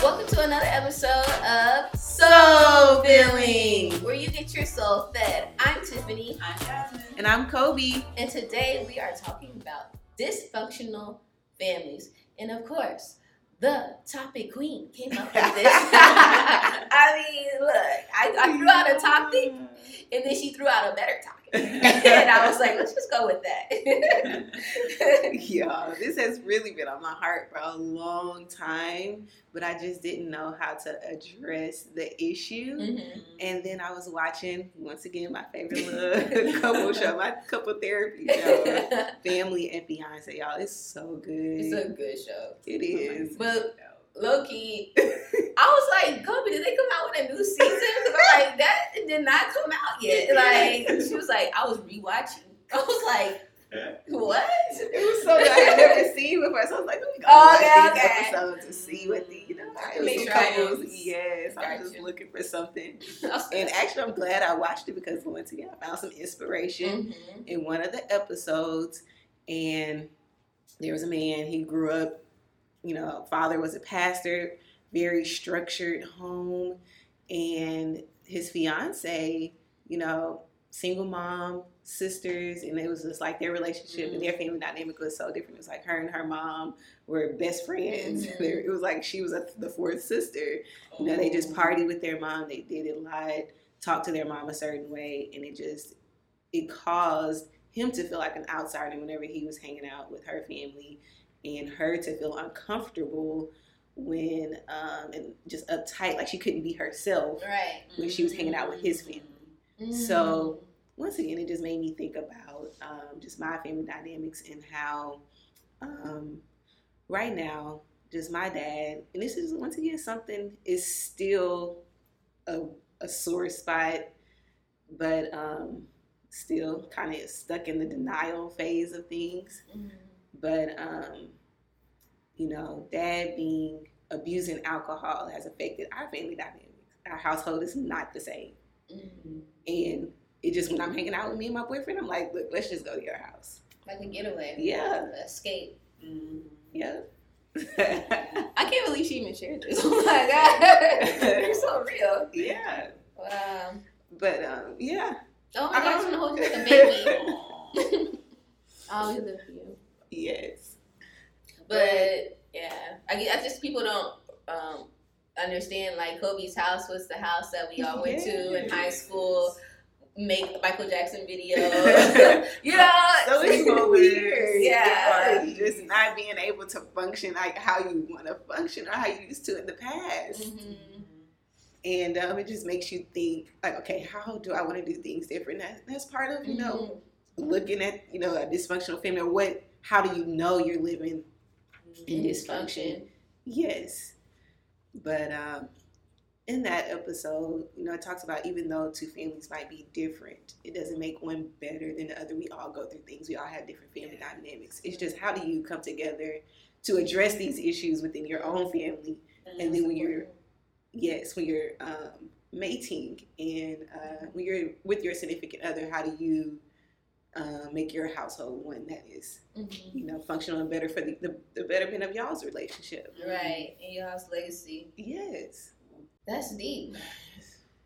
Welcome to another episode of Soul Filling, where you get your soul fed. I'm Tiffany, I'm Jasmine. And I'm Kobe. and today we are talking about dysfunctional families. And of course, the topic queen came up with this. I mean, look, I, I threw out a topic, and then she threw out a better topic. and I was like, let's just go with that. yeah, this has really been on my heart for a long time, but I just didn't know how to address the issue. Mhm. And then I was watching once again my favorite little couple show, my couple therapy show, Family and Fiance. Y'all, it's so good. it's a good show. it is. But low key, I was like, Kobe, did they come out with a new season? Because I'm like, that did not come out yet. Like, she was like, I was rewatching. I was like, what? It was so good. I had never seen before, so I was like, let me go Oh, watch okay, these okay. episodes to see what the, you know, I I make some sure I couples. am. Yes, I'm just looking for something. And actually, I'm glad I watched it because once again, I found some inspiration mhm. in one of the episodes. And there was a man, he grew up, you know, father was a pastor, very structured home. And his fiance, you know, single mom, sisters, and it was just like their relationship and their family dynamic was so different. It was like her and her mom were best friends. Mhm. It was like she was a, the fourth sister. You know, they just partied with their mom. They did it a lot, talked to their mom a certain way, and it just it caused him to feel like an outsider whenever he was hanging out with her family, and her to feel uncomfortable when um and just uptight, like she couldn't be herself Right. when she was hanging out with his family. So once again, it just made me think about um, just my family dynamics and how um, right now, just my dad, and this is once again something is still a, a sore spot, but um, still kind of stuck in the denial phase of things. Mhm. But um, you know, dad being abusing alcohol has affected our family dynamics. Our household is not the same. Mhm. And it just when I'm hanging out with me and my boyfriend, I'm like, look, let's just go to your house. like a getaway. Yeah. Escape. Yeah. I can't believe she even shared this. Oh my god. You're so real. yeah. Wow. But um, yeah. Oh my gosh, I'm gonna hold you like a baby. I always live you. Yes. But yeah, I, gue- I just people don't um, understand. Like Kobe's house was the house that we all went to in high school. Make Michael Jackson video. you know, So it's so weird. Yeah. Like, Just not being able to function like how you want to function or how you used to in the past. Mhm. And um, it just makes you think, like, okay, how do I want to do things different? That, that's part of, you know, Mhm. looking at, you know, a dysfunctional family. Or what, how do you know you're living in dysfunction? Yes. But um, in that episode, you know, it talks about even though two families might be different, it doesn't make one better than the other. We all go through things. We all have different family dynamics. It's just how do you come together to address these issues within your own family? And then when you're, yes, when you're um, mating and uh, when you're with your significant other, how do you uh, make your household one that is, Mhm. you know, functional and better for the, the, the betterment of y'all's relationship? Right, and y'all's legacy. Yes. That's deep.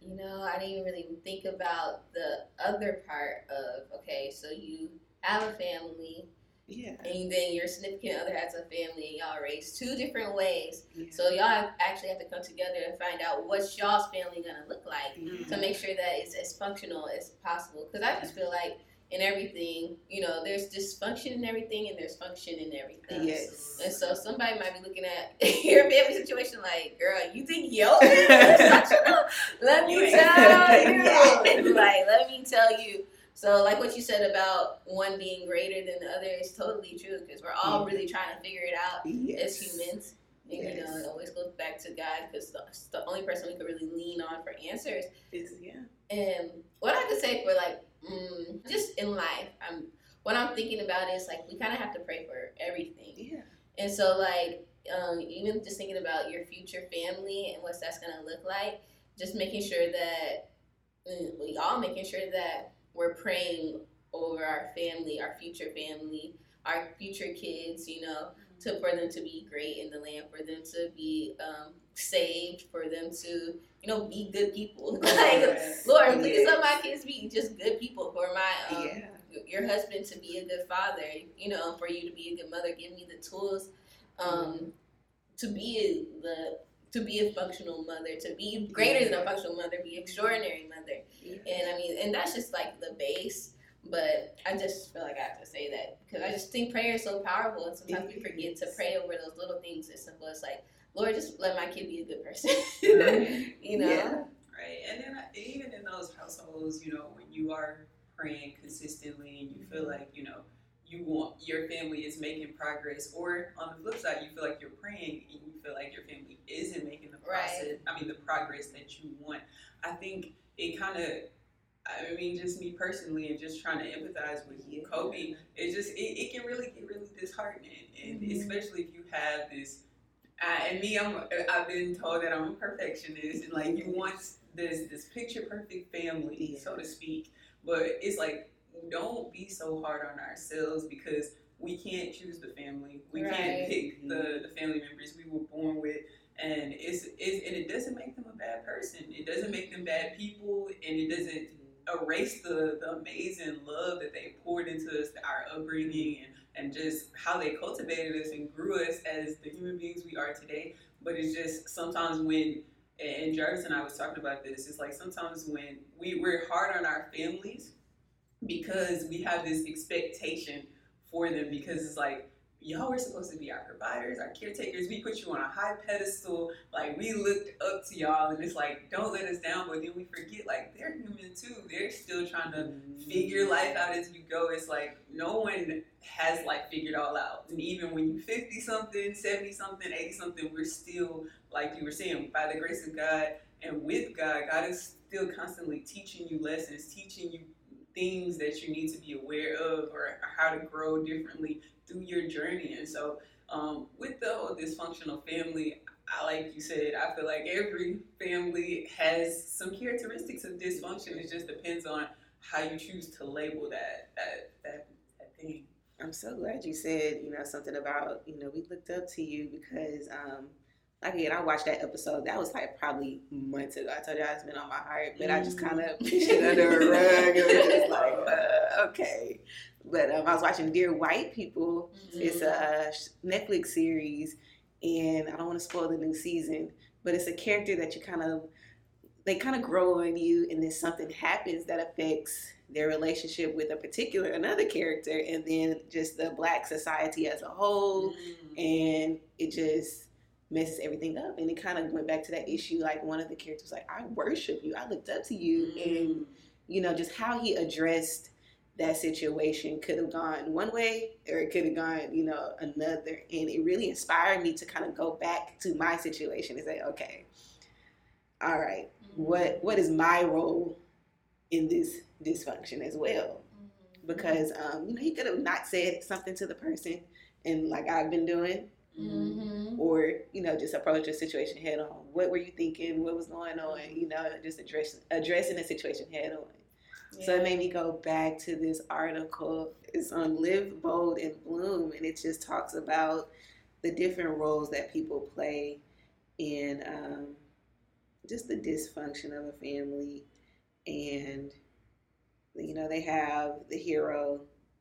You know, I didn't even really think about the other part of okay, so you have a family, Yeah. and then your significant other has a family, and y'all raised two different ways. yeah. So y'all have- actually have to come together and find out what's y'all's family gonna look like to make sure that it's as functional as possible. Because I just feel like in everything, you know, there's dysfunction in everything, and there's function in everything. Yes. And so somebody might be looking at your family situation like, girl, you think yo? Let me tell you. Like, let me tell you. So, like what you said about one being greater than the other is totally true because we're all really trying to figure it out yes. as humans. And, You know, it always goes back to God because it's the only person we can really lean on for answers. It's, yeah. And what I could say for like, mm, just in life, I'm what I'm thinking about is like we kind of have to pray for everything. Yeah. And so, like, um, even just thinking about your future family and what that's gonna look like, just making sure that mm, we all making sure that we're praying over our family, our future family, our future kids, you know, to for them to be great in the land, for them to be um, saved, for them to you know be good people. like Lord, please let my kids be just good people. For my um, yeah. your husband to be a good father, you know, for you to be a good mother. Give me the tools um, to be the to be a functional mother, to be greater than a functional mother, be extraordinary mother. Yeah. And I mean, and that's just like the base. But I just feel like I have to say that because I just think prayer is so powerful, and sometimes we forget to pray over those little things as simple as like, Lord, just let my kid be a good person, you know. Yeah. Right, and then uh, even in those households, you know, when you are praying consistently and you feel mm-hmm. like you know you want your family is making progress, or on the flip side, you feel like you're praying and you feel like your family isn't making the process. Right. I mean, the progress that you want. I think it kind of I mean, just me personally, and just trying to empathize with yeah. Kobe, it just it, it can really get really disheartening, and mm-hmm. especially if you have this. And me, I'm I've been told that I'm a perfectionist, and like you want this this picture perfect family, yeah. so to speak. But it's like don't be so hard on ourselves because we can't choose the family. We right. can't pick the, the family members we were born with. And it's, it's and it doesn't make them a bad person. It doesn't make them bad people and it doesn't erase the, the amazing love that they poured into us, our upbringing and, and just how they cultivated us and grew us as the human beings we are today. But it's just sometimes when and Jarvis and I was talking about this, it's like sometimes when we, we're hard on our families because we have this expectation for them because it's like y'all were supposed to be our providers, our caretakers. We put you on a high pedestal. Like we looked up to y'all, and it's like don't let us down. But then we forget like they're human too. They're still trying to figure mm-hmm. life out as you go. It's like no one has like figured all out. And even when you fifty something, seventy something, eighty something, we're still like you were saying by the grace of God and with God. God is still constantly teaching you lessons, teaching you things that you need to be aware of or how to grow differently through your journey. And so, um, with the whole dysfunctional family, I, like you said, I feel like every family has some characteristics of dysfunction. It just depends on how you choose to label that that that, that thing. I'm so glad you said, you know, something about, you know, we looked up to you because um, like again, I watched that episode. That was like probably months ago. I told you it's been on my heart, but I just mm. kind of pushed it under a rug. It was just like, uh, okay. But um, I was watching Dear White People. Mm-hmm. It's a Netflix series, and I don't want to spoil the new season, but it's a character that you kind of they kind of grow on you, and then something happens that affects their relationship with a particular another character, and then just the black society as a whole, mm-hmm. and it just messes everything up. And it kind of went back to that issue. Like one of the characters, like I worship you, I looked up to you, mm-hmm. and you know just how he addressed that situation could have gone one way or it could have gone, you know, another. And it really inspired me to kind of go back to my situation and say, okay, all right, mm-hmm. what what is my role in this dysfunction as well? Mm-hmm. Because um, you know, he could have not said something to the person and like I've been doing, Mm-hmm. Or you know, just approach a situation head on. What were you thinking? What was going on? You know, just address addressing the situation head on. Yeah. So it made me go back to this article. It's on Live Bold and Bloom, and it just talks about the different roles that people play in um, just the dysfunction of a family. And, you know, they have the hero,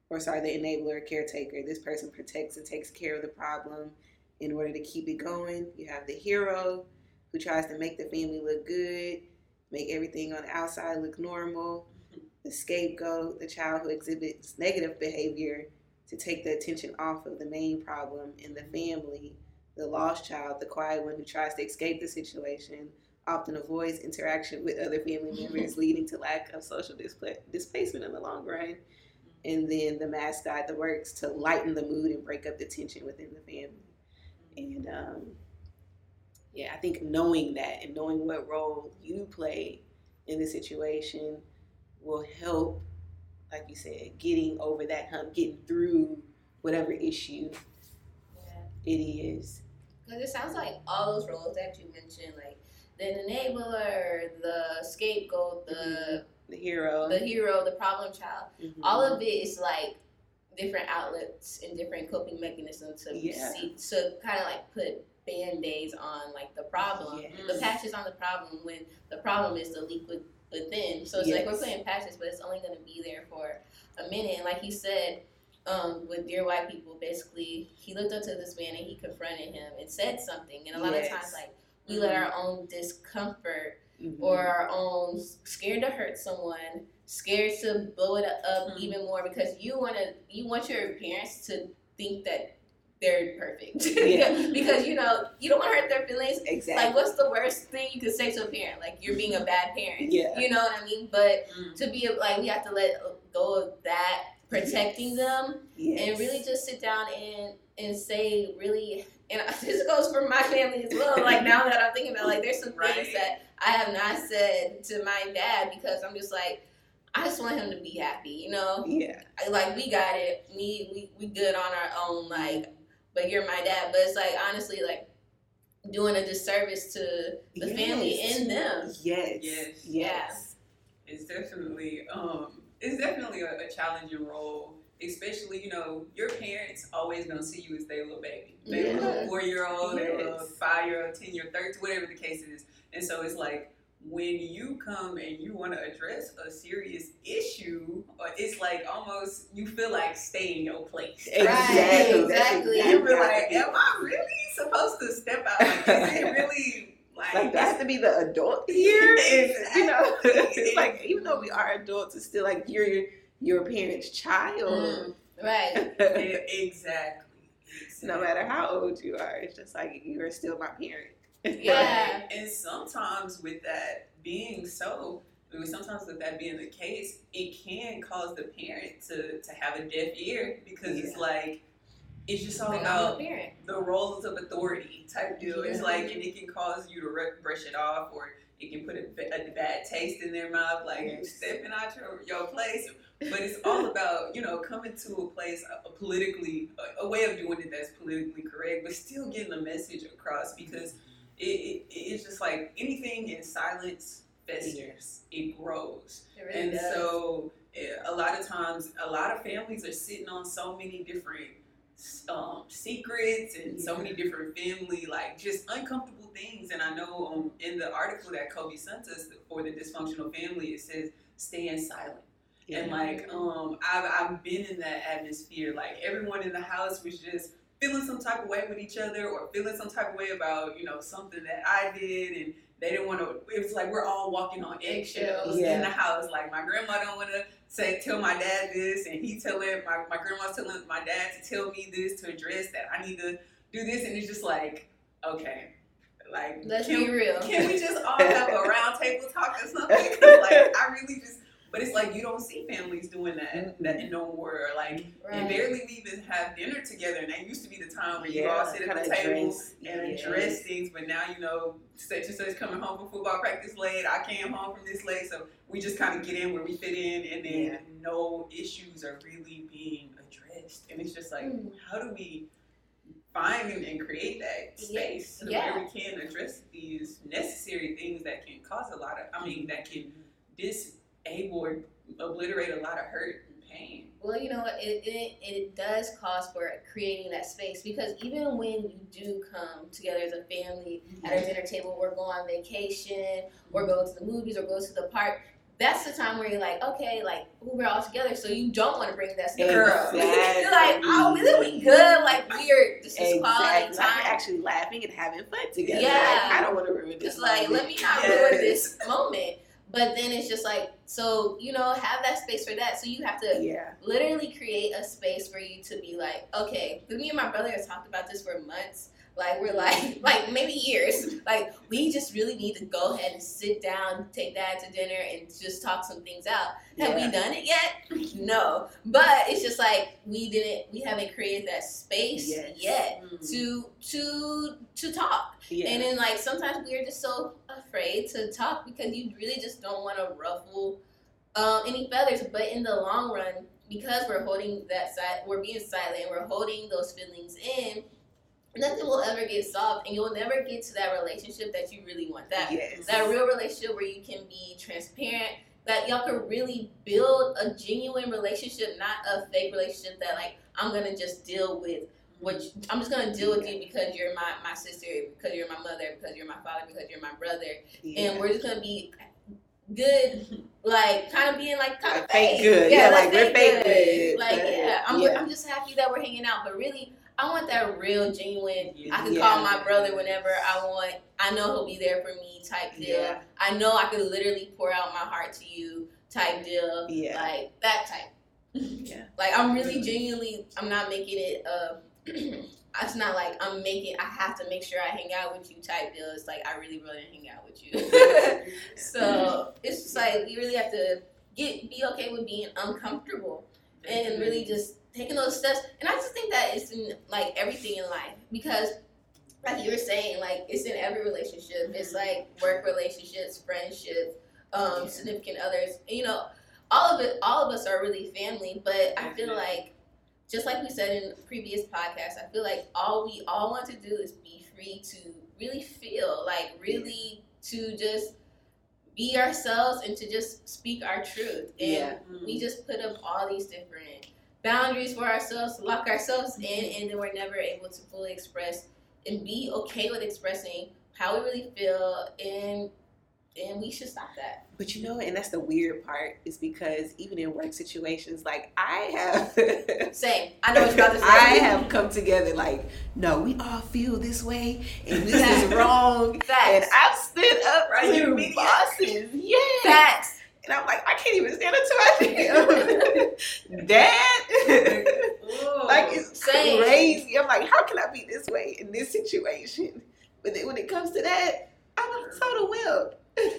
or sorry, the enabler, caretaker. This person protects and takes care of the problem in order to keep it going. You have the hero who tries to make the family look good, make everything on the outside look normal. The scapegoat, the child who exhibits negative behavior to take the attention off of the main problem in the family. The lost child, the quiet one who tries to escape the situation, often avoids interaction with other family members, leading to lack of social displacement in the long run and then the mascot that works to lighten the mood and break up the tension within the family. And um, yeah, I think knowing that and knowing what role you play in the situation will help, like you said, getting over that hump, getting through whatever issue yeah. it is. Because it sounds like all those roles that you mentioned, like the enabler, the scapegoat, the mm-hmm the hero, the hero, the problem child. Mhm. All of it is like different outlets and different coping mechanisms to Yeah. see to kind of like put band-aids on like the problem Yes. the patches on the problem when the problem is the leak with, then. so it's like we're Yes. putting patches but it's only going to be there for a minute and like he said um, with dear white people basically he looked up to this man and he confronted him and said something and a lot Yes. of times like we let our own discomfort Mhm. or our own scared to hurt someone, scared to blow it up Mhm. even more because you want to you want your parents to think that they're perfect Yeah. because you know you don't want to hurt their feelings. exactly. Like, what's the worst thing you could say to a parent? Like, you're being a bad parent. Yeah. You know what I mean? But Mm. to be like, we have to let go of that, protecting them, yes. and really just sit down and and say really and this goes for my family as well like now that i'm thinking about like there's some Right. things that i have not said to my dad because i'm just like i just want him to be happy you know yeah. Like we got it me we, we good on our own like but you're my dad but it's like honestly like doing a disservice to the family Yes. in them Yes. Yes. Yes. it's definitely um it's definitely a, a challenging role especially you know your parents always gonna see you as their little baby They Yeah. little four year old their little five year old ten year thirteen whatever the case is and so it's like when you come and you want to address a serious issue uh, it's like almost you feel like stay in your place Exactly. Right, That's exactly. you exactly feel like am i really supposed to step out like is it really like, like that has to be the adult here. Is, you know, it's like even though we are adults, it's still like you're your parent's child. Mm, right E- exactly. no matter how old you are, it's just like you are still my parent. Yeah. And sometimes with that being so, I mean, sometimes with that being the case, it can cause the parent to, to have a deaf ear because it's like it's just all about the roles of authority type deal. It's like, and it can cause you to re- brush it off, or it can put a, a bad taste in their mouth, like you Yes. stepping out your, your place. But it's all about, you know, coming to a place, a, a politically, a, a way of doing it that's politically correct, but still getting the message across because it, it, it's just like anything in silence festers, it grows. it really And does. so, eh, a lot of times, a lot of families are sitting on so many different um, secrets and so many different family, like just uncomfortable things. And I know um, in the article that Kobe sent us for the dysfunctional family, it says stay in silent. And like, um, I've, I've been in that atmosphere. Like everyone in the house was just feeling some type of way with each other, or feeling some type of way about you know something that I did, and they didn't want to. It was like we're all walking on eggshells Yeah. in the house. Like my grandma don't want to say tell my dad this, and he telling my my grandma's telling my dad to tell me this to address that I need to do this, and it's just like okay. Like let's can, be real can we just all have a round table talk or something like I really just, but it's like you don't see families doing that that no more. Or like and barely we even have dinner together. And that used to be the time where you all sit at the kinda table address- and yeah. address things. But now you know, such and such coming home from football practice late. I came home from this late, so we just kind of get in where we fit in, and then Yeah. no issues are really being addressed. And it's just like, Mm. how do we? Find and, and create that Yeah, space yeah. where we can address these necessary things that can cause a lot of, I mean, that can disable or obliterate a lot of hurt and pain. Well, you know what? It, it, it does cause for creating that space because even when you do come together as a family at a mm-hmm. dinner table, or go on vacation, or go to the movies, or go to the park, that's the time where you're like, okay, like we're all together, so you don't want to bring that stuff Girl. up. you're like, oh, we we good, like we're this is quality Exactly. Like time. we're actually laughing and having fun together. Yeah. Like, I don't want to ruin this. Like, let me not Yes. ruin this moment. But then it's just like, so you know, have that space for that. So you have to Yeah. literally create a space for you to be like, okay, me and my brother have talked about this for months. Like we're like, like maybe years. Like we just really need to go ahead and sit down, take dad to dinner, and just talk some things out. Have Yeah. we done it yet? No, but it's just like we didn't, we haven't created that space Yes. yet Mm. to to to talk. Yeah. And then like sometimes we are just so afraid to talk because you really just don't want to ruffle um, any feathers. But in the long run, because we're holding that side, we're being silent, we're holding those feelings in. Nothing will ever get solved, and you'll never get to that relationship that you really want. That yes. that real relationship where you can be transparent that y'all could really build a genuine relationship, not a fake relationship that like I'm gonna just deal with what you, I'm just gonna deal with you because you're my my sister, because you're my mother, because you're my father, because you're my brother, Yeah. and we're just gonna be good, like kind of being like kind of fake good. Yeah, like we're fake good, Like but, yeah, I'm yeah. I'm just happy that we're hanging out, but really. I want that real, genuine. I can Yeah. call my brother whenever I want. I know he'll be there for me, type deal. Yeah. I know I could literally pour out my heart to you, type deal. Yeah. Like that type. Yeah. Like I'm really genuinely. I'm not making it. Uh, it's not like I'm making. I have to make sure I hang out with you, type deal. It's like I really, really hang out with you. so it's just like you really have to get be okay with being uncomfortable and really just taking those steps. And I just think that it's in like everything in life because, like you were saying, like it's in every relationship. It's mm-hmm. like work relationships, friendships, um, significant others. And, you know, all of it. All of us are really family. But I feel mm-hmm. like, just like we said in previous podcasts, I feel like all we all want to do is be free to really feel, like really to just be ourselves and to just speak our truth. And Yeah. we mm-hmm. just put up all these different boundaries for ourselves lock ourselves in and then we're never able to fully express and be okay with expressing how we really feel and and we should stop that. But you know, and that's the weird part is because even in work situations, like I have, same. I know what you're about to say. I have come together like, no, we all feel this way, and this is wrong. And I've stood up Right, to bosses, yeah. facts And I'm like, I can't even stand up to my dad. Whoa. like it's Same. crazy. I'm like, how can I be this way in this situation? But then when it comes to that, I'm a total will.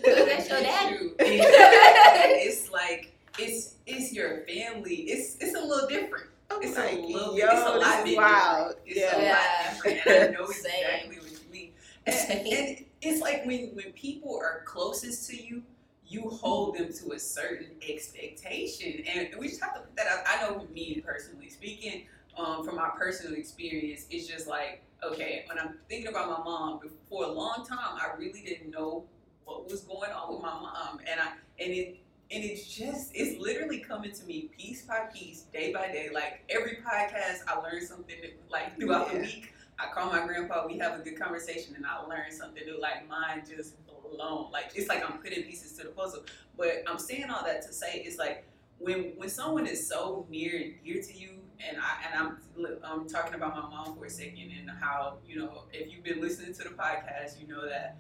that's your dad. True. It's like it's it's your family. It's it's a little different. I'm It's like, a little yo. It's a lot this is wild. different. It's Yeah. a lot different. And I know Same. exactly what you mean. And, and it's like when when people are closest to you, you hold them to a certain expectation, and we just have to put that out. I know with me personally speaking, um, from my personal experience, it's just like okay, when I'm thinking about my mom, for a long time, I really didn't know what was going on with my mom, and I and it and it's just it's literally coming to me piece by piece, day by day. Like every podcast, I learn something that, like throughout the week. I call my grandpa, we have a good conversation, and I learn something new. Like mine just blown. Like it's like I'm putting pieces to the puzzle. But I'm saying all that to say it's like when when someone is so near and dear to you, and I and I'm I'm talking about my mom for a second and how you know if you've been listening to the podcast, you know that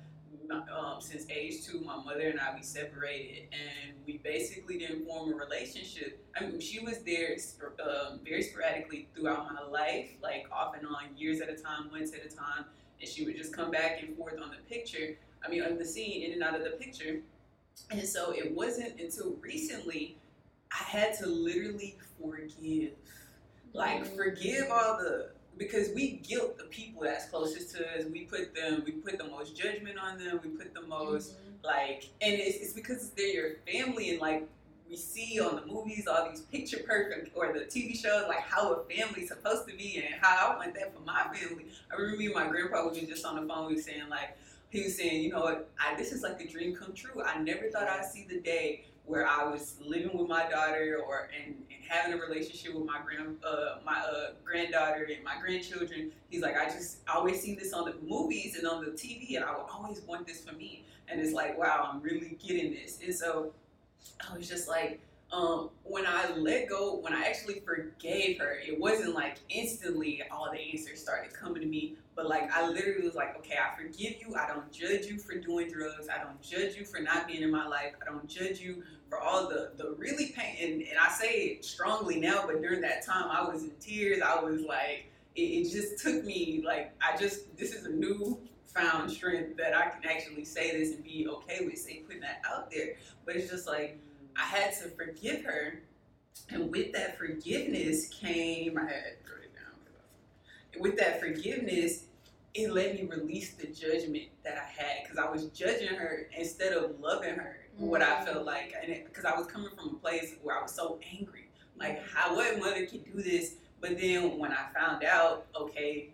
um, since age two, my mother and I we separated, and we basically didn't form a relationship. I mean, she was there um, very sporadically throughout my life, like off and on, years at a time, months at a time, and she would just come back and forth on the picture. I mean, on the scene, in and out of the picture. And so it wasn't until recently I had to literally forgive, like mm. forgive all the because we guilt the people that's closest to us. We put them, we put the most judgment on them. We put the most mm-hmm. like, and it's, it's because they're your family and like we see on the movies all these picture perfect or the TV shows like how a family's supposed to be and how I want that for my family. I remember me and my grandpa we were just on the phone. We were saying like he was saying, you know I, this is like a dream come true. I never thought I'd see the day where I was living with my daughter or and, and having a relationship with my grand uh, my uh, granddaughter and my grandchildren. He's like, I just always see this on the movies and on the TV, and I would always want this for me. And it's like, wow, I'm really getting this. And so I was just like, um, when I let go, when I actually forgave her, it wasn't like instantly all the answers started coming to me. But like I literally was like, okay, I forgive you. I don't judge you for doing drugs. I don't judge you for not being in my life. I don't judge you for all the the really pain. And, and I say it strongly now, but during that time, I was in tears. I was like, it, it just took me like I just this is a new found strength that I can actually say this and be okay with say putting that out there. But it's just like I had to forgive her, and with that forgiveness came I had to throw it down. With that forgiveness, it let me release the judgment that I had because I was judging her instead of loving her. What I felt mm-hmm. like, and because I was coming from a place where I was so angry, like how what mother can do this? But then when I found out, okay,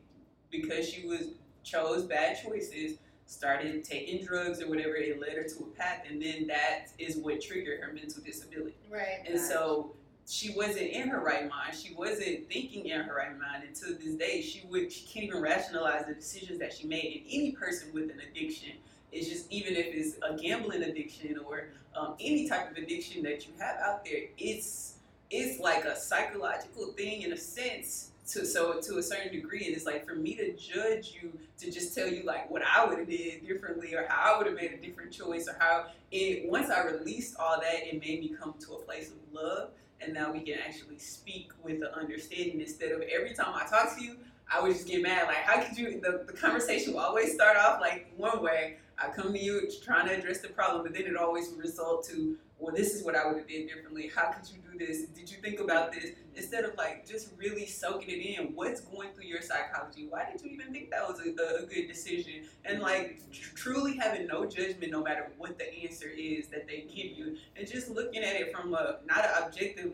because she was chose bad choices, started taking drugs or whatever, it led her to a path, and then that is what triggered her mental disability. Right. And so she wasn't in her right mind. She wasn't thinking in her right mind. And to this day, she would she can't even rationalize the decisions that she made. And any person with an addiction is just even if it's a gambling addiction or um, any type of addiction that you have out there, it's it's like a psychological thing in a sense. To, so to a certain degree, and it's like for me to judge you to just tell you like what I would have did differently or how I would have made a different choice or how it once I released all that, it made me come to a place of love and now we can actually speak with the understanding instead of every time I talk to you, I would just get mad. Like, how could you? The, the conversation will always start off like one way. I come to you trying to address the problem, but then it always result to, well, this is what I would have did differently. How could you do this? Did you think about this? Instead of like just really soaking it in. What's going through your psychology? Why did you even think that was a, a good decision? And like tr- truly having no judgment, no matter what the answer is that they give you, and just looking at it from a not an objective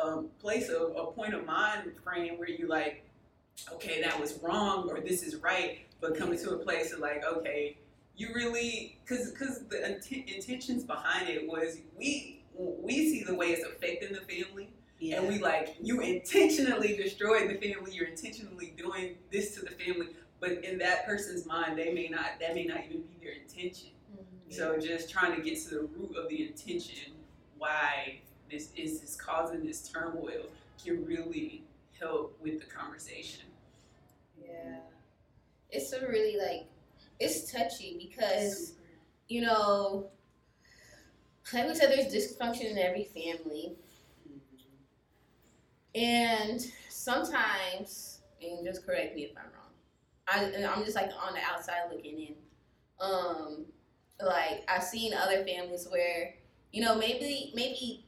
um, place of a point of mind frame where you like, okay, that was wrong or this is right, but coming to a place of like, okay, you really, because because the int- intentions behind it was we we see the way it's affecting the family, Yeah. and we like you intentionally destroyed the family. You're intentionally doing this to the family, but in that person's mind, they may not that may not even be their intention. Mm-hmm. So just trying to get to the root of the intention, why this is this causing this turmoil, can really help with the conversation. Yeah. It's a really like it's touchy because you know like we said there's dysfunction in every family and sometimes and just correct me if I'm wrong. I I'm just like on the outside looking in. Um like I've seen other families where, you know, maybe maybe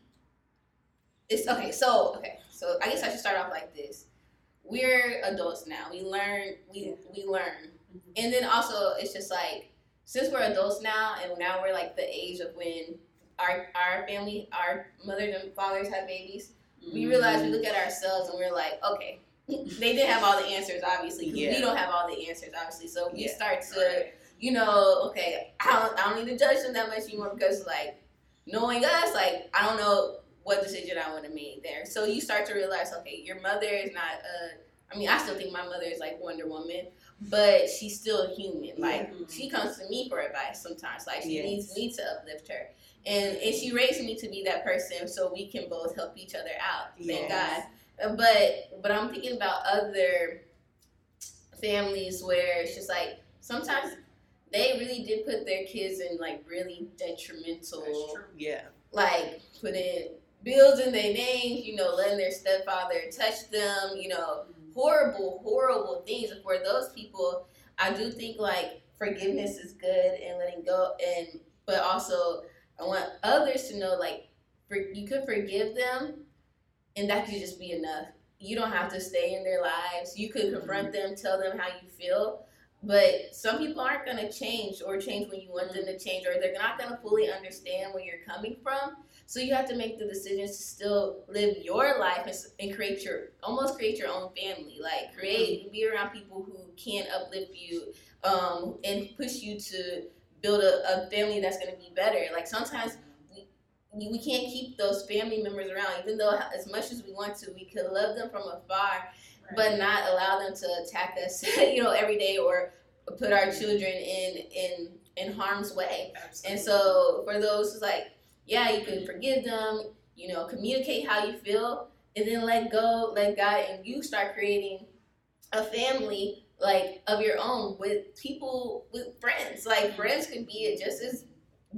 it's okay, so okay, so I guess I should start off like this. We're adults now. We learn we we learn. Mm-hmm. And then also it's just like since we're adults now and now we're like the age of when our our family, our mothers and fathers have babies, we realize we look at ourselves and we're like, okay, they didn't have all the answers, obviously. Yeah. We don't have all the answers, obviously. So we Yeah. start to, you know, okay, I don't, I don't need to judge them that much anymore because, like, knowing us, like, I don't know what decision I would have made there. So you start to realize, okay, your mother is not a. I mean, I still think my mother is like Wonder Woman, but she's still human. Like Yeah. she comes to me for advice sometimes. Like she Yes. needs me to uplift her, and and she raised me to be that person so we can both help each other out. Thank Yes. God. But but I'm thinking about other families where it's just like sometimes they really did put their kids in like really detrimental That's true. Yeah. like putting bills in their names, you know, letting their stepfather touch them, you know, horrible, horrible things. And for those people, I do think like forgiveness is good and letting go, and but also I want others to know like for, you could forgive them, and that could just be enough. You don't have to stay in their lives. You could mm-hmm. confront them, tell them how you feel. But some people aren't going to change or change when you want them to change, or they're not going to fully understand where you're coming from. So you have to make the decisions to still live your life and, and create your almost create your own family. Like create, be around people who can uplift you um, and push you to build a, a family that's going to be better. Like sometimes we, we can't keep those family members around, even though as much as we want to, we could love them from afar, but not allow them to attack us, you know, every day or put our children in in in harm's way. Absolutely. And so for those who's like, yeah, you can forgive them, you know, communicate how you feel, and then let go, let God, and you start creating a family like of your own with people with friends. Like friends can be just as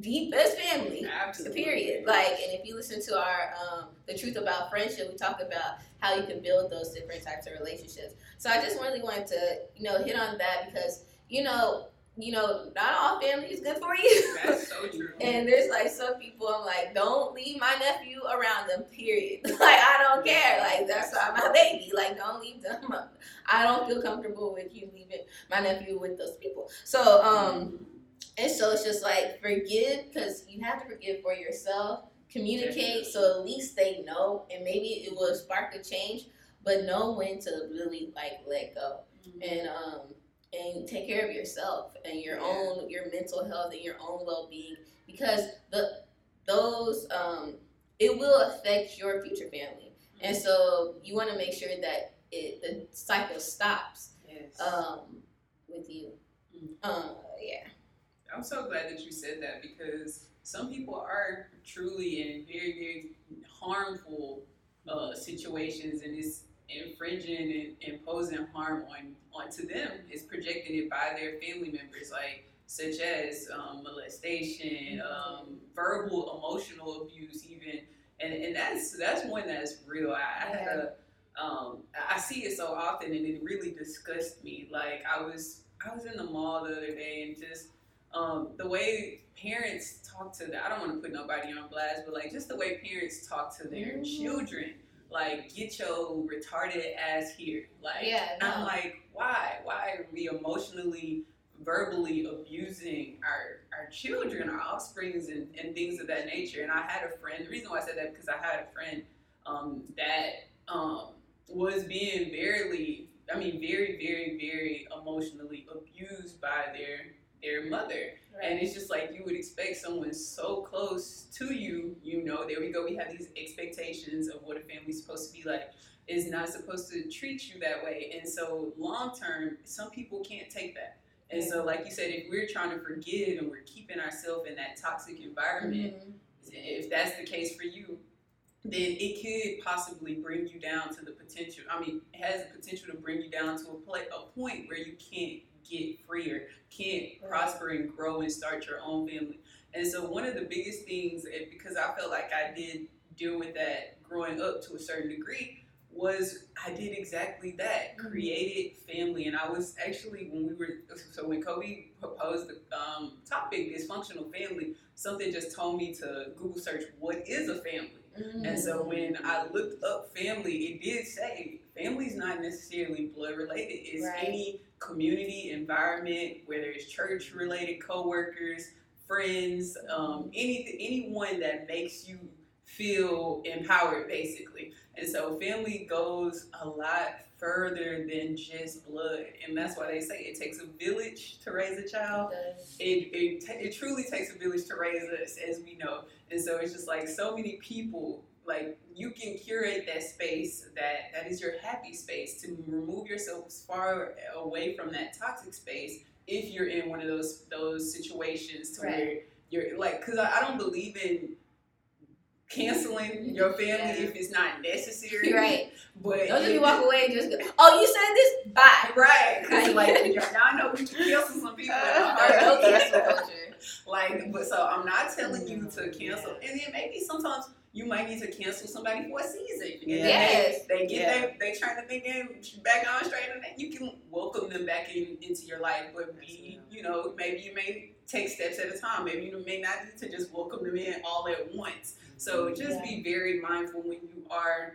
deep as family. Absolutely. Period. Like, and if you listen to our um, the truth about friendship, we talk about how you can build those different types of relationships. So I just really wanted to, you know, hit on that because you know, you know, not all family is good for you. That's so true. And there's like some people I'm like, don't leave my nephew around them, period. like I don't care. Like that's not my baby. Like don't leave them. I don't feel comfortable with you leaving my nephew with those people. So um and so it's just like forgive because you have to forgive for yourself. Communicate so at least they know and maybe it will spark a change, but know when to really like let go. And um and take care of yourself and your Yeah. own your mental health and your own well being because the those um it will affect your future family. And so you want to make sure that it the cycle stops Yes. um with you. Mm. Uh yeah. I'm so glad that you said that because some people are truly in very, very harmful uh, situations and it's infringing and imposing harm on onto them. It's projecting it by their family members, like such as um, molestation, um, verbal, emotional abuse, even, and and that's that's one that's real. I, I had a um, I see it so often, and it really disgusts me. Like I was I was in the mall the other day, and just um, the way parents talk to the I don't want to put nobody on blast, but like just the way parents talk to their Mhm. children, like get your retarded ass here. Like Yeah, I'm like, why? Why are we emotionally, verbally abusing our our children, our offsprings, and, and things of that nature? And I had a friend. The reason why I said that because I had a friend um, that um, was being very, I mean, very, very, very emotionally abused by their their mother. And it's just like you would expect someone so close to you, you know, there we go. We have these expectations of what a family's supposed to be like. Is not supposed to treat you that way. And so long term, some people can't take that. And so, like you said, if we're trying to forgive and we're keeping ourselves in that toxic environment, Mhm. if that's the case for you, then it could possibly bring you down to the potential. I mean, it has the potential to bring you down to a, play, a point where you can't get freer, can't Right. prosper and grow and start your own family. And so, one of the biggest things, because I felt like I did deal with that growing up to a certain degree, was I did exactly that, Mhm. created family. And I was actually, when we were, so when Kobe proposed the um, topic, dysfunctional family, something just told me to Google search what is a family. Mhm. And so when I looked up family, it did say family's not necessarily blood related. It's Right. any community environment, whether it's church related, co-workers, friends, um, any anyone that makes you feel empowered, basically. And so family goes a lot further than just blood, and that's why they say it takes a village to raise a child it it, ta- it truly takes a village to raise us, as we know. And so it's just like so many people, like you can curate that space that that is your happy space to remove yourself as far away from that toxic space if you're in one of those those situations to Right. where you're like, because I, I don't believe in canceling mm-hmm. your family Yeah. if it's not necessary. You're right. But Those of you walk away and just go, oh, you said this? Bye. Right, because like y'all know we can cancel some people. in a Or no heartbeat. cancel culture. Like, but so I'm not telling you to cancel, and then maybe sometimes you might need to cancel somebody for a season. And Yes. they, they get Yeah. they they to think in back on straight, and then you can welcome them back in into your life. But be, you know, maybe you may take steps at a time. Maybe you may not need to just welcome them in all at once. So mm-hmm. just be very mindful when you are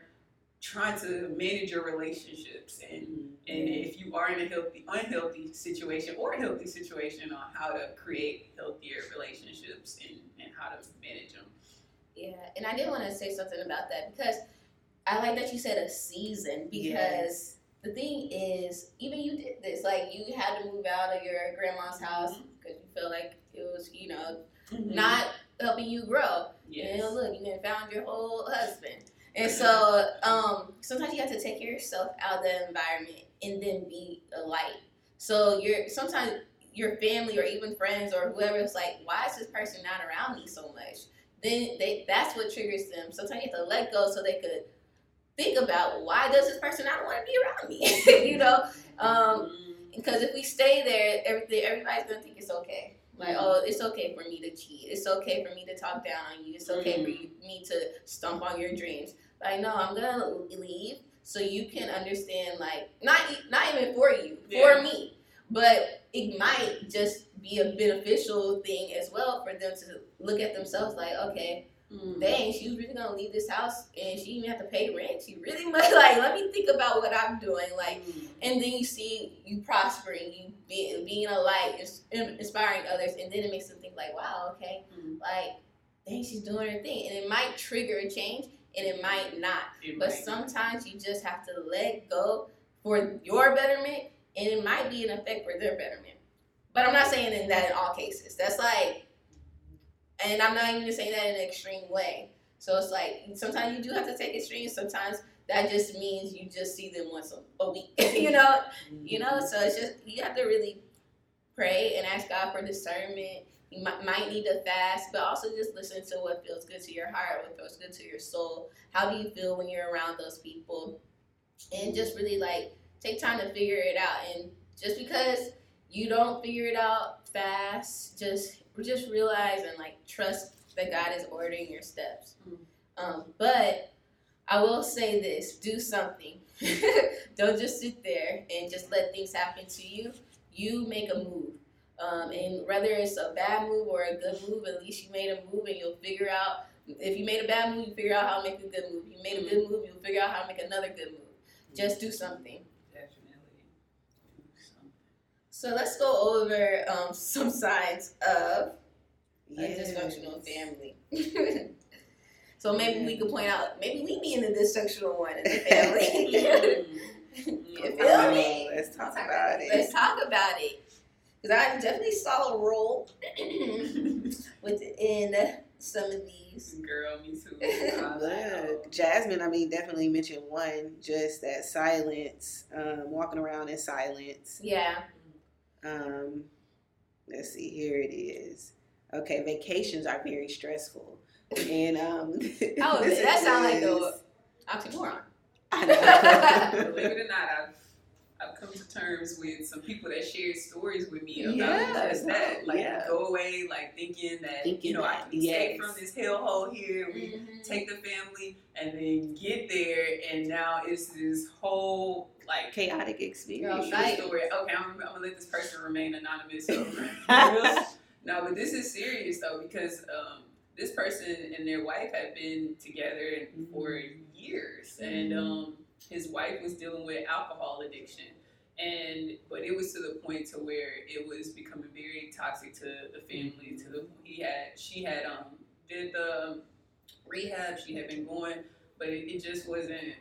trying to manage your relationships and mm-hmm. and if you are in a healthy, unhealthy situation or a healthy situation, on how to create healthier relationships and, and how to manage them. Yeah, and I did want to say something about that because I like that you said a season because Yes. the thing is, even you did this, like you had to move out of your grandma's house mm-hmm. because you felt like it was, you know, mm-hmm. not helping you grow. Yes. And look, you found your whole husband. And mm-hmm. so um, sometimes you have to take yourself out of the environment and then be a light. So you're sometimes your family or even friends or whoever is like, why is this person not around me so much? Then they that's what triggers them. Sometimes you have to let go so they could think about why does this person not want to be around me? you know, um, because if we stay there, everything everybody's gonna think it's okay. Like, Mhm. oh, it's okay for me to cheat. It's okay for me to talk down on you. It's okay for Mhm. you, me to stomp on your dreams. I know I'm gonna leave so you can understand. Like, not not even for you, Yeah. for me, but it might just be a beneficial thing as well for them to look at themselves. Like, okay, Mhm. dang, she was really gonna leave this house and she even have to pay rent. She really must like. Let me think about what I'm doing. Like Mhm. and then you see you prospering, you being being a light, inspiring others, and then it makes them think like, wow, okay, Mhm. like, dang, she's doing her thing, and it might trigger a change, and it might not. It But might. sometimes you just have to let go for your betterment and it might be an effect for their betterment. But I'm not saying in that in all cases. That's like, and I'm not even saying that in an extreme way. So it's like sometimes you do have to take extremes. Sometimes that just means you just see them once a, a week. you know, you know. So it's just you have to really pray and ask God for discernment. You might, might need to fast, but also just listen to what feels good to your heart, what feels good to your soul. How do you feel when you're around those people? And just really like take time to figure it out. And just because you don't figure it out fast, just just realize and like trust that God is ordering your steps. Um, but I will say this: do something. don't just sit there and just let things happen to you. You make a move. Um, and whether it's a bad move or a good move, at least you made a move and you'll figure out. If you made a bad move, you figure out how to make a good move. If you made a good move, you'll figure out how to make another good move. Just do something. Definitely. do something. So let's go over um, some signs of a dysfunctional family. so maybe we could point out, maybe we be in the dysfunctional one in the family. you feel me? let's talk about it. Let's talk about it. Because I definitely saw a role within some of these. Girl, me too. I Look, Jasmine, I mean, definitely mentioned one, just that silence, um, walking around in silence. Yeah. Um, let's see, here it is. Okay, vacations are very stressful. And um, Oh, that sounds like this. a oxymoron. I know. Believe it or not, I've I've come to terms with some people that shared stories with me about Yeah, just that. Like yeah. go away, like thinking that Thinking you know I that, can escape yes. from this hellhole here. We Mhm. take the family and then get there, and now it's this whole like Chaotic experience. Girl, Right. story. Okay, I'm, I'm gonna let this person remain anonymous. So, no, but this is serious though because um, this person and their wife had been together for years, and um, his wife was dealing with alcohol addiction, and but it was to the point to where it was becoming very toxic to the family. To the he had she had um did the rehab, she had been going, but it, it just wasn't.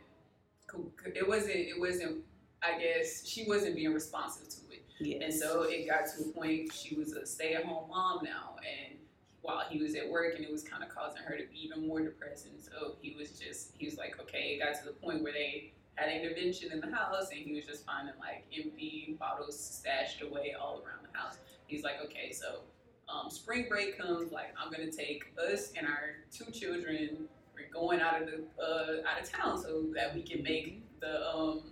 It wasn't. It wasn't. I guess she wasn't being responsive to it. Yes. And so it got to a point she was a stay at home mom now and while he was at work and it was kind of causing her to be even more depressed and so he was just he was like okay it got to the point where they had intervention in the house and he was just finding like empty bottles stashed away all around the house he's like okay so um, spring break comes like i'm gonna take us and our two children going out of the uh, out of town so that we can make the um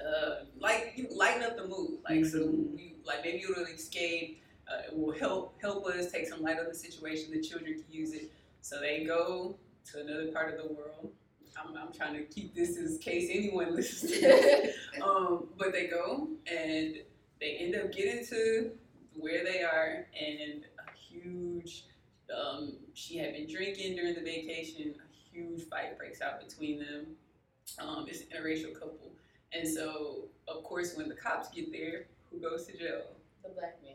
uh, like you lighten up the mood. Like so, Mhm. we, like maybe it'll escape. Uh, it will help help us take some light on the situation. The children can use it. So they go to another part of the world. I'm, I'm trying to keep this in case anyone listens to this. um, but they go and they end up getting to where they are, and a huge. Um, she had been drinking during the vacation. A huge fight breaks out between them. Um, it's an interracial couple, and so of course when the cops get there, who goes to jail? The black man.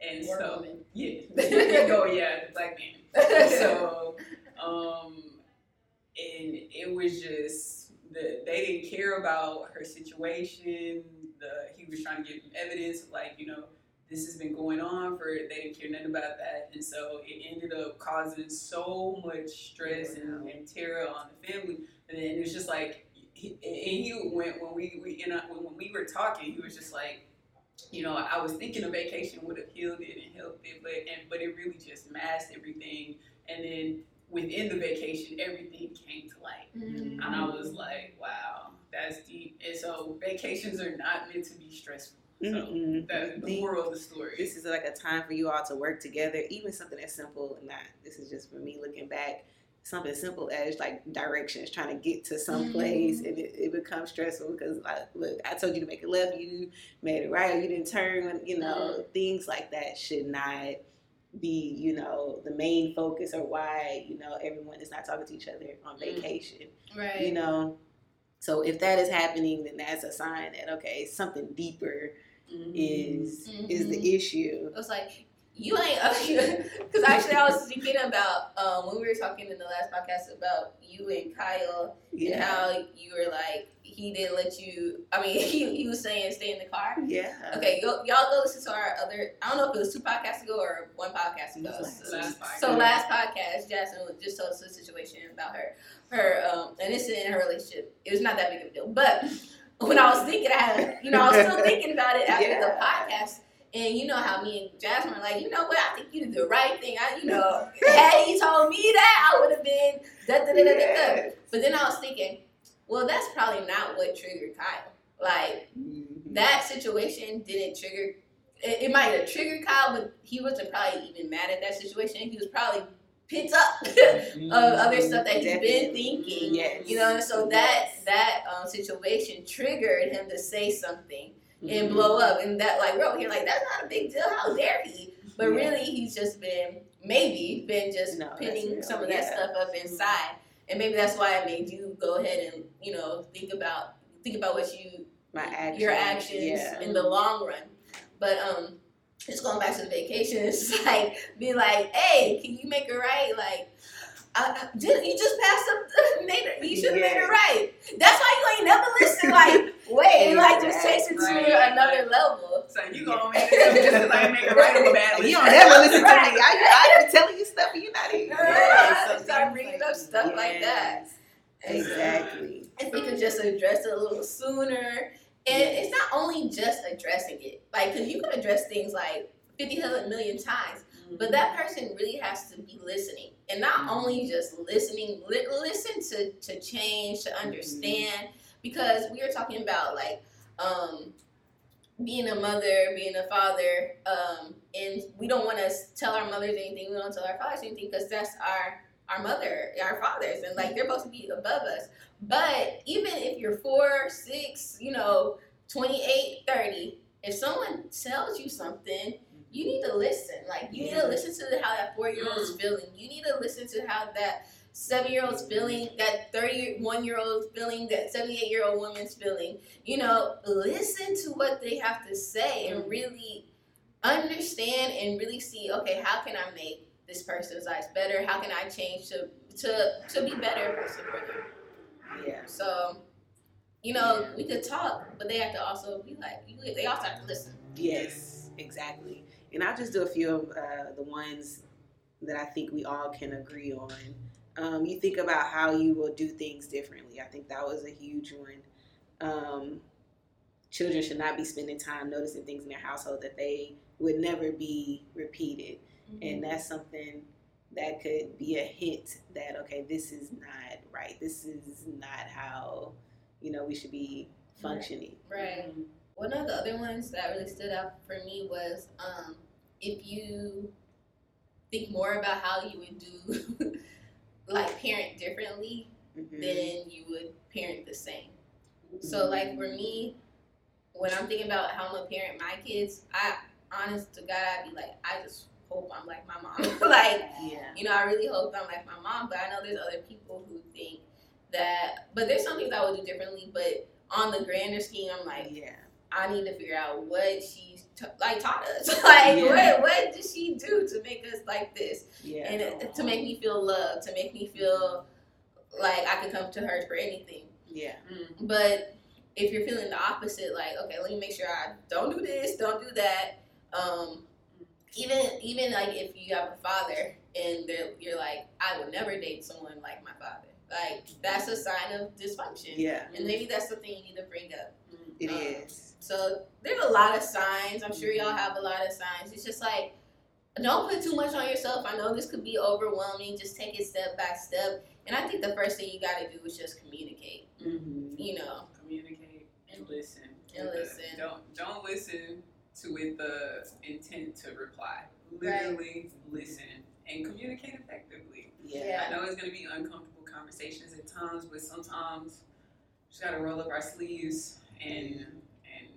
And so woman. yeah, go, yeah, the black man. so um and it was just the they didn't care about her situation the he was trying to get evidence like you know this has been going on for they didn't care nothing about that and so it ended up causing so much stress and, and terror on the family and then it was just like he, and he went when we, we you know when, we were talking he was just like you know, I was thinking a vacation would have healed it and helped it, but and but it really just masked everything. And then within the vacation, everything came to light, Mhm. and I was like, wow, that's deep. And so vacations are not meant to be stressful. So the moral of the story. this is like a time for you all to work together even something as simple not this is just for me looking back something simple as like directions trying to get to some place and it, it becomes stressful because like look i told you to make a left you made it right you didn't turn you know things like that should not be you know the main focus or why you know everyone is not talking to each other on Mm. vacation Right. you know so if that is happening then that's a sign that okay something deeper Mhm. is is Mhm. the issue It was like you ain't up because actually I was thinking about um, when we were talking in the last podcast about you and Kyle and Yeah. how you were like he didn't let you. I mean, he, he was saying stay in the car. Yeah. Okay, y'all go listen to our other. I don't know if it was two podcasts ago or one podcast ago. Was So, last podcast. so last podcast, Jasmine just told us a situation about her, her um, an incident in her relationship. It was not that big of a deal, but when I was thinking, I had, you know, I was still thinking about it after the podcast. And you know how me and Jasmine were like, you know what? I think you did the right thing. I, you know, had he told me that, I would have been da da da da da. But then I was thinking, well, that's probably not what triggered Kyle. Like Mhm. that situation didn't trigger. It, it might have triggered Kyle, but he wasn't probably even mad at that situation. He was probably pissed up of other stuff that he's been thinking. Yes. You know, so that that um, situation triggered him to say something and Mhm. blow up, and that like we're here like that's not a big deal. How dare he? But Yeah. really, he's just been maybe been just No, pinning some of that stuff up inside, and maybe that's why it made you go ahead and you know think about think about what you My actions. your actions Yeah. in the long run. But um, just going back to the vacation, it's just like be like, hey, can you make it right? Like. I, I, did you just passed up? Made it, you should have made it right. That's why you ain't never listen. Like, wait, like just takes it to Right. another level. So you gonna make it just I make it right or bad. You don't never listen to me. I, I be telling you stuff and you're not even. Yeah, so start bringing like- up stuff like that. Exactly. if we could just address it a little sooner. And it's not only just addressing it, like, because you can address things like 50 million times, but that person really has to be listening. And not only just listening, li- listen to, to change, to understand, because we are talking about, like, um, being a mother, being a father, um, and we don't want to tell our mothers anything, we don't tell our fathers anything, because that's our our mother, our fathers, and like they're supposed to be above us. But even if you're four, six, you know, 28, 30, if someone tells you something, you need to listen. Like, you need to listen to how that four year old is mm. feeling. You need to listen to how that seven year old's feeling, that 31 year old's feeling, that 78 year old woman's feeling. You know, listen to what they have to say and mm. really understand and really see okay, how can I make this person's life better? How can I change to, to, to be better person for them? Yeah. So, you know, we could talk, but they have to also be like, you- they also have to listen. Yes, exactly. And I'll just do a few of uh, the ones that I think we all can agree on. Um, you think about how you will do things differently. I think that was a huge one. Um, children should not be spending time noticing things in their household that they would never be repeated. And that's something that could be a hint that, okay, this is not right. This is not how, you know, we should be functioning. Right. One of the other ones that really stood out for me was um, if you think more about how you would do, like, parent differently, Mhm. then you would parent the same. So, like, for me, when I'm thinking about how I'm gonna parent my kids, I, honest to God, I'd be like, I just hope I'm like my mom. like, yeah. you know, I really hope I'm like my mom, but I know there's other people who think that, but there's some things I would do differently, but on the grander scheme, I'm like, Yeah. I need to figure out what she's t- like taught us. like, Yeah. what what did she do to make us like this, Yeah. and it, to make me feel loved, to make me feel like I could come to her for anything. Yeah. But if you're feeling the opposite, like, okay, let me make sure I don't do this, don't do that. Um, even even like if you have a father and you're like, I would never date someone like my father. Like that's a sign of dysfunction. Yeah. And maybe that's something you need to bring up. It Um, is. So there's a lot of signs. I'm sure y'all have a lot of signs. It's just like don't put too much on yourself. I know this could be overwhelming. Just take it step by step. And I think the first thing you got to do is just communicate. Mm-hmm. You know, Communicate and listen. And listen. Don't don't listen to with the intent to reply. Literally listen and communicate effectively. Yeah. I know it's gonna be uncomfortable conversations at times, but sometimes we just gotta roll up our sleeves and and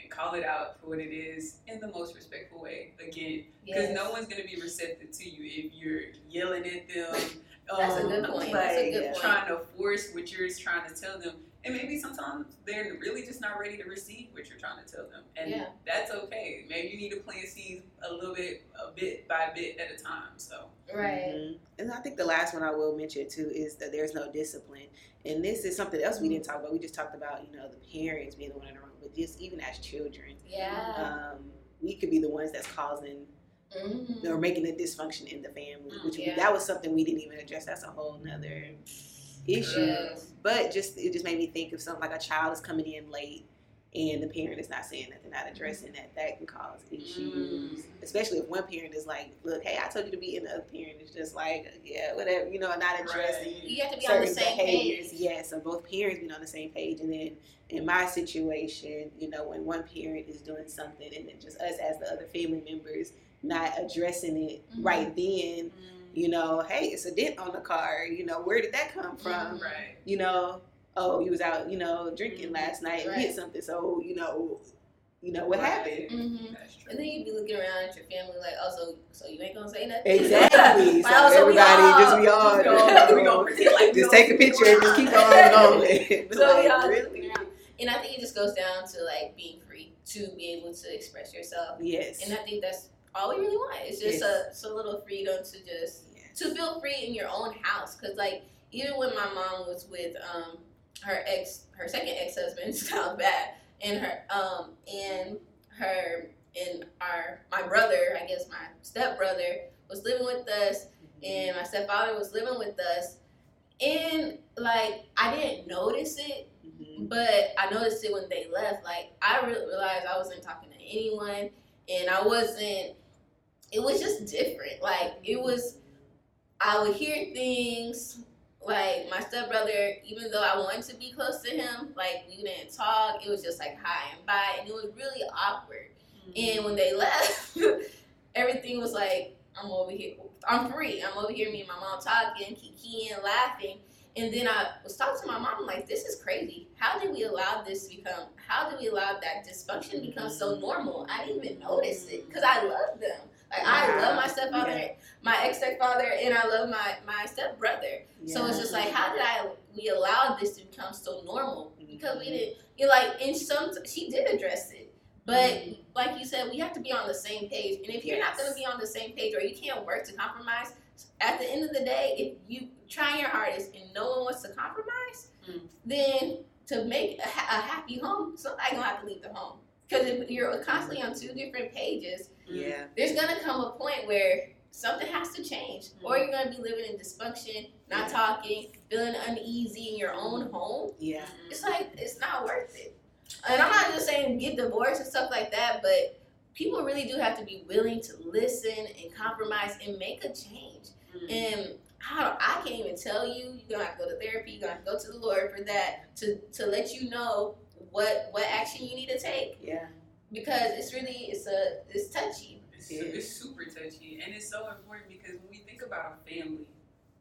and call it out for what it is in the most respectful way. Again, because Yes. no one's gonna be receptive to you if you're yelling at them. That's a um, good point. That's a good yeah. point. Trying to force what you're trying to tell them. And maybe sometimes they're really just not ready to receive what you're trying to tell them, and Yeah. that's okay. Maybe you need to plant seeds a little bit, a bit by bit at a time. So Right. Mhm. And I think the last one I will mention too is that there's no discipline. And this is something else we didn't talk about. We just talked about, you know, the parents being the one in the wrong, but just even as children, Yeah. um, we could be the ones that's causing Mhm. or making a dysfunction in the family. Mm, Which we- that was something we didn't even address. That's a whole nother issue. Yes. But just it just made me think of something like a child is coming in late and the parent is not saying that they're not addressing that, that can cause issues. Mm. Especially if one parent is like, look, hey, I told you to be, and the other parent is just like, yeah, whatever, you know, not addressing Right. You have to be on the same behaviors. page. Yeah, so both parents being on the same page. And then in my situation, you know, when one parent is doing something and then just us as the other family members not addressing it Mhm. right then, you know, hey, it's a dent on the car. You know, where did that come from? Mhm. right. You know, oh, you was out, you know, drinking Mhm. last night and Right. hit something. So, you know, you know what Right. happened. Mhm. That's true. And then you'd be looking around at your family like, oh, so, so you ain't gonna say nothing? Exactly. Like, so oh, so everybody all- just be on. we all- we gonna like just take a picture and just keep going on on. going. So we like, all really? And I think it just goes down to like being free to be able to express yourself. Yes. And I think that's all we really want. It's just Yes. a, a little freedom to just Yes. to feel free in your own house. Cause like even when my mom was with um her ex, her second ex husband sounds bad, and her um and her and our my brother, I guess my step brother was living with us, and my stepfather was living with us, and like I didn't notice it Mhm. but I noticed it when they left. Like I re- realized I wasn't talking to anyone, and I wasn't. It was just different. Like it was. I would hear things. Like my stepbrother, even though I wanted to be close to him, like we didn't talk. It was just like hi and bye, and it was really awkward. And when they left, everything was like, I'm over here. I'm free. I'm over here, me and my mom talking, kikiing, laughing. And then I was talking to my mom, I'm like, this is crazy. How did we allow this to become, how did we allow that dysfunction to become so normal? I didn't even notice it because I love them. Like, I love my stepfather, Yeah. my ex stepfather, and I love my, my stepbrother. So it's just like, how did I, we allow this to become so normal? Mm-hmm. Because we didn't, you know, like, in some, she did address it. But mm-hmm. like you said, we have to be on the same page. And if you're not going to be on the same page or you can't work to compromise, at the end of the day, if you try your hardest and no one wants to compromise, Mm. then to make a, ha- a happy home, somebody's going to have to leave the home. Because if you're constantly on two different pages, Yeah. there's going to come a point where something has to change. Or Mm. you're going to be living in dysfunction, not talking, feeling uneasy in your own home Yeah. it's like it's not worth it. And I'm not just saying get divorced and stuff like that, but people really do have to be willing to listen and compromise and make a change. Mm. And how I can't even tell you. You're gonna have to go to therapy. You're gonna have to go to the Lord for that to to let you know what what action you need to take Yeah. because it's really it's a it's touchy. It's, Yeah. it's super touchy, and it's so important because when we think about a family,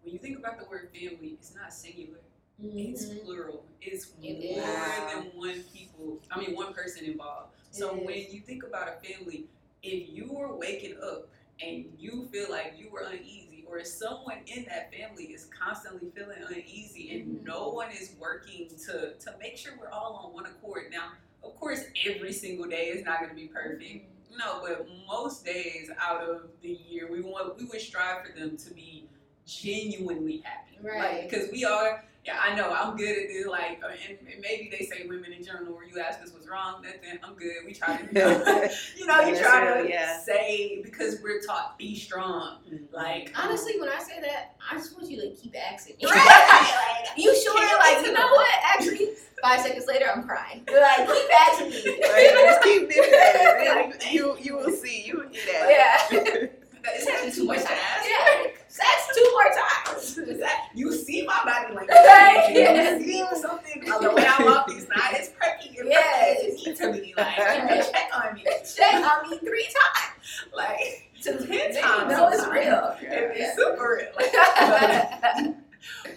when you think about the word family, it's not singular. It's Mhm. plural. It's It more is. than one people. I mean, one person involved. So when you think about a family, if you are waking up and you feel like you were uneasy, or if someone in that family is constantly feeling uneasy and Mhm. no one is working to to make sure we're all on one accord. Now, of course, every single day is not going to be perfect. No, but most days out of the year, we want we would strive for them to be genuinely happy, Right. Like, because we are. Yeah, I know. I'm good at this. Like, uh, and, and maybe they say women in general, where you ask us what's wrong, nothing. I'm good. We try to, you know, you, know, you try real, to yeah. say because we're taught be strong. Like, Honestly, when I say that, I just want you to keep asking me. Right. You sure? Can't Like, you know know. what? Actually, five seconds later, I'm crying. Like, keep asking me. Right, just keep doing that. You you will see. You will get at Yeah. it's happened too much fast. Yeah. Sex two more times. You see my body like Right, You yes. see something the way I walk is not as preppy and Yes. preppy as it to be. Like, check on me. Check on me three times. Like, To ten times. me know it's real. It- It's super real. Like,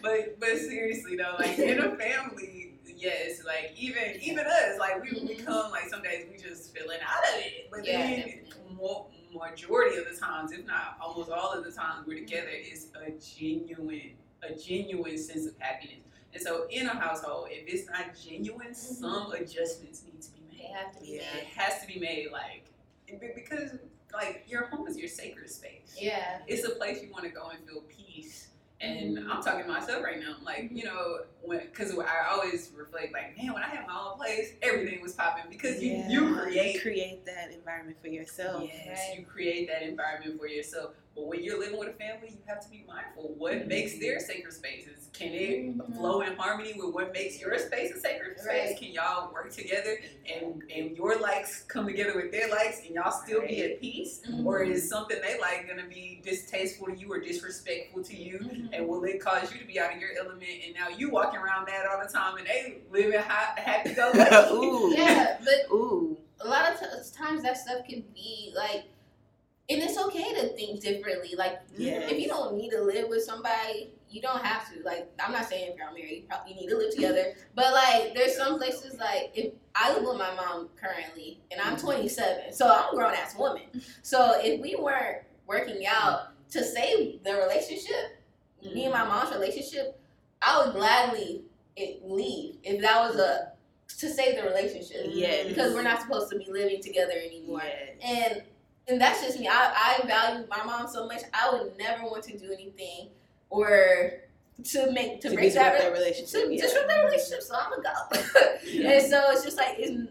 but but seriously though, like in a family, yes, like even even us, like we Mhm. become like some days we just feeling out of it. But Yeah, then definitely. Majority of the times, if not almost all of the times we're together, is a genuine a genuine sense of happiness. And so in a household, if it's not genuine, Mhm. some adjustments need to be made. They made. have to be Yeah. It has to be made like because like your home is your sacred space. Yeah. It's a place you want to go and feel peace. And. I'm talking to myself right now. Like, you know, when because I always reflect, like, man, when I had my own place, everything was popping because you, you Yeah. create create that environment for yourself. Yes, Right. you create that environment for yourself. But when you're living with a family, you have to be mindful. What Mhm. makes their sacred spaces? Can it Mhm. flow in harmony with what makes your space a sacred space? Right. Can y'all work together and and your likes come together with their likes and y'all still be at peace? Mhm. Or is something they like gonna be distasteful to you or disrespectful to you? And will it cause you to be out of your element and now you walking around mad all the time and they living ha- happy go lucky? Ooh. Yeah, but Ooh. a lot of t- times that stuff can be like, and it's okay to think differently. Like, Yes. if you don't need to live with somebody, you don't have to. Like, I'm not saying if you're married, you probably need to live together. But like, there's some places like if I live with my mom currently, and I'm mm-hmm. 27, so I'm a grown ass woman. So if we weren't working out to save the relationship, me and my mom's relationship, I would gladly leave if that was a to save the relationship Yeah, because we're not supposed to be living together anymore. Yes. And and that's just me. I, I value my mom so much. I would never want to do anything or to make to, to break that, that relationship. to yeah. disrupt that relationship. So I'm go. and so it's just like it's,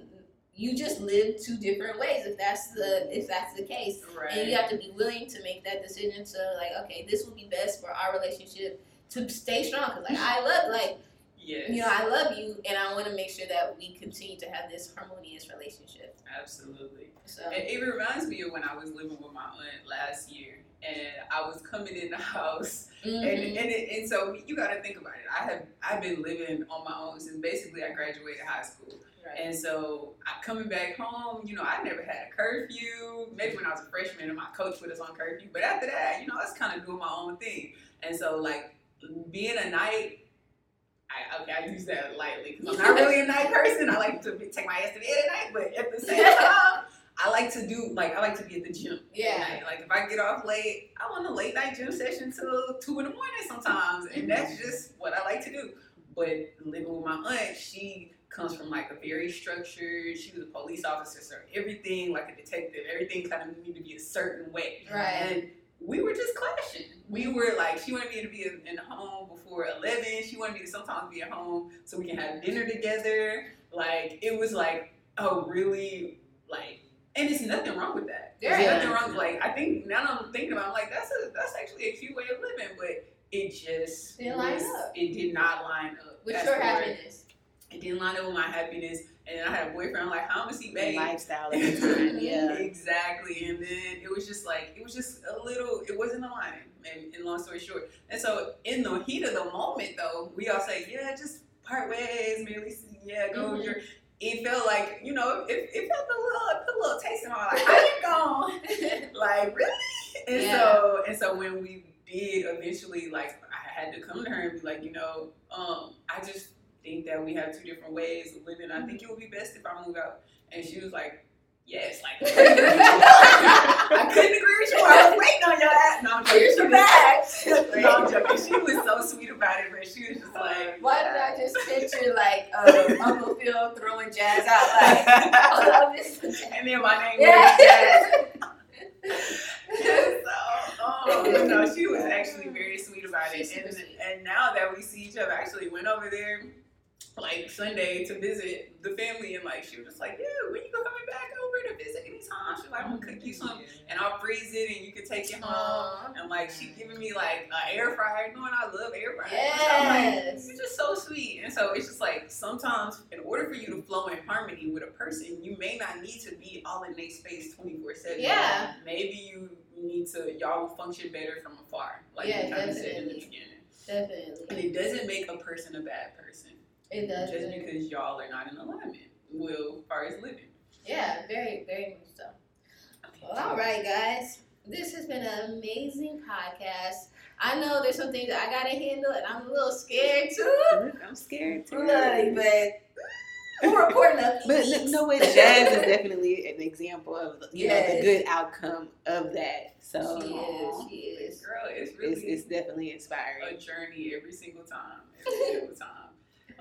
you just live two different ways if that's the if that's the case. Right. And you have to be willing to make that decision to like, okay, this will be best for our relationship to stay strong. Cause like I love like yes. you know I love you, and I want to make sure that we continue to have this harmonious relationship. Absolutely. So And it reminds me of when I was living with my aunt last year, and I was coming in the house, and mhm. and, it, and so you got to think about it. I have I've been living on my own since basically I graduated high school, right. and so I coming back home. You know, I never had a curfew. Maybe when I was a freshman, and my coach put us on curfew, but after that, you know, I was kind of doing my own thing, and so like being a night. I, okay, I use that lightly because I'm not really a night person. I like to be, take my ass to bed at night, but at the same time, I like to do like I like to be at the gym. at Yeah. night. Like if I get off late, I want a late night gym session till two in the morning sometimes, and that's mm-hmm. just what I like to do. But living with my aunt, she comes from like a very structured. She was a police officer, so everything like a detective, everything kind of needed to be a certain way. Right. And we were just clashing. We were like, she wanted me to be in, the home before 11. She wanted me to sometimes be at home so we can have dinner together. Like, it was like a really, like, and it's nothing wrong with that. There's Yeah. nothing wrong. Like, I think now that I'm thinking about, it, I'm like, that's a that's actually a cute way of living, but it just Didn't line was- up. It did not line up. With That's your happiness. It didn't line up with my happiness. And then I had a boyfriend. I'm like, how much he made? lifestyle at the time. Yeah. Exactly. And then it was just like it was just a little it wasn't aligning. And, and long story short. And so in the heat of the moment though, we all say, Yeah, just part ways, merely yeah, go Mhm. your it felt like, you know, it, it felt a little it put a little taste in my like, how you going? like, really? And Yeah. so and so when we did eventually like I had to come to her and be like, you know, um, I just think that we have two different ways of living. I think it would be best if I move out. And she was like, Yes, like I couldn't agree with you. I couldn't agree with you. I was waiting on your ass. No, I'm joking. Here's She the was- bag. no, I'm joking. She was so sweet about it, but she was just like, Why did I just picture like uh, Uncle Phil throwing jazz out like? Oh, this and then my name yeah. was Jazz. so, um, know, she was actually very sweet about it. And, and now that we see each other, I actually went over there like Sunday to visit the family, and like she was just like, "Yeah, when you go coming back over to visit anytime?" She's like, "I'm gonna cook you some, and I'll freeze it, and you can take it home." And like she giving me like an air fryer, knowing I love air fryers. Yes. you're just so sweet. And so it's just like sometimes, in order for you to flow in harmony with a person, you may not need to be all in their space 24 7. Yeah. Maybe you need to, y'all will function better from afar, like Yeah, you kind of said in the definitely. And it doesn't make a person a bad person It does. just because y'all are not in alignment. will as far as living. Yeah, very, very much so. Well, all right, guys. This has been an amazing podcast. I know there's some things that I gotta handle, and I'm a little scared too. Mm-hmm. I'm scared too. Look, but we're recording up. But no, no way, Jazz is definitely an example of you know Yes. the good outcome of that. So She is. She is. Girl, it's really it's, it's definitely a inspiring. journey every single time. Every single time.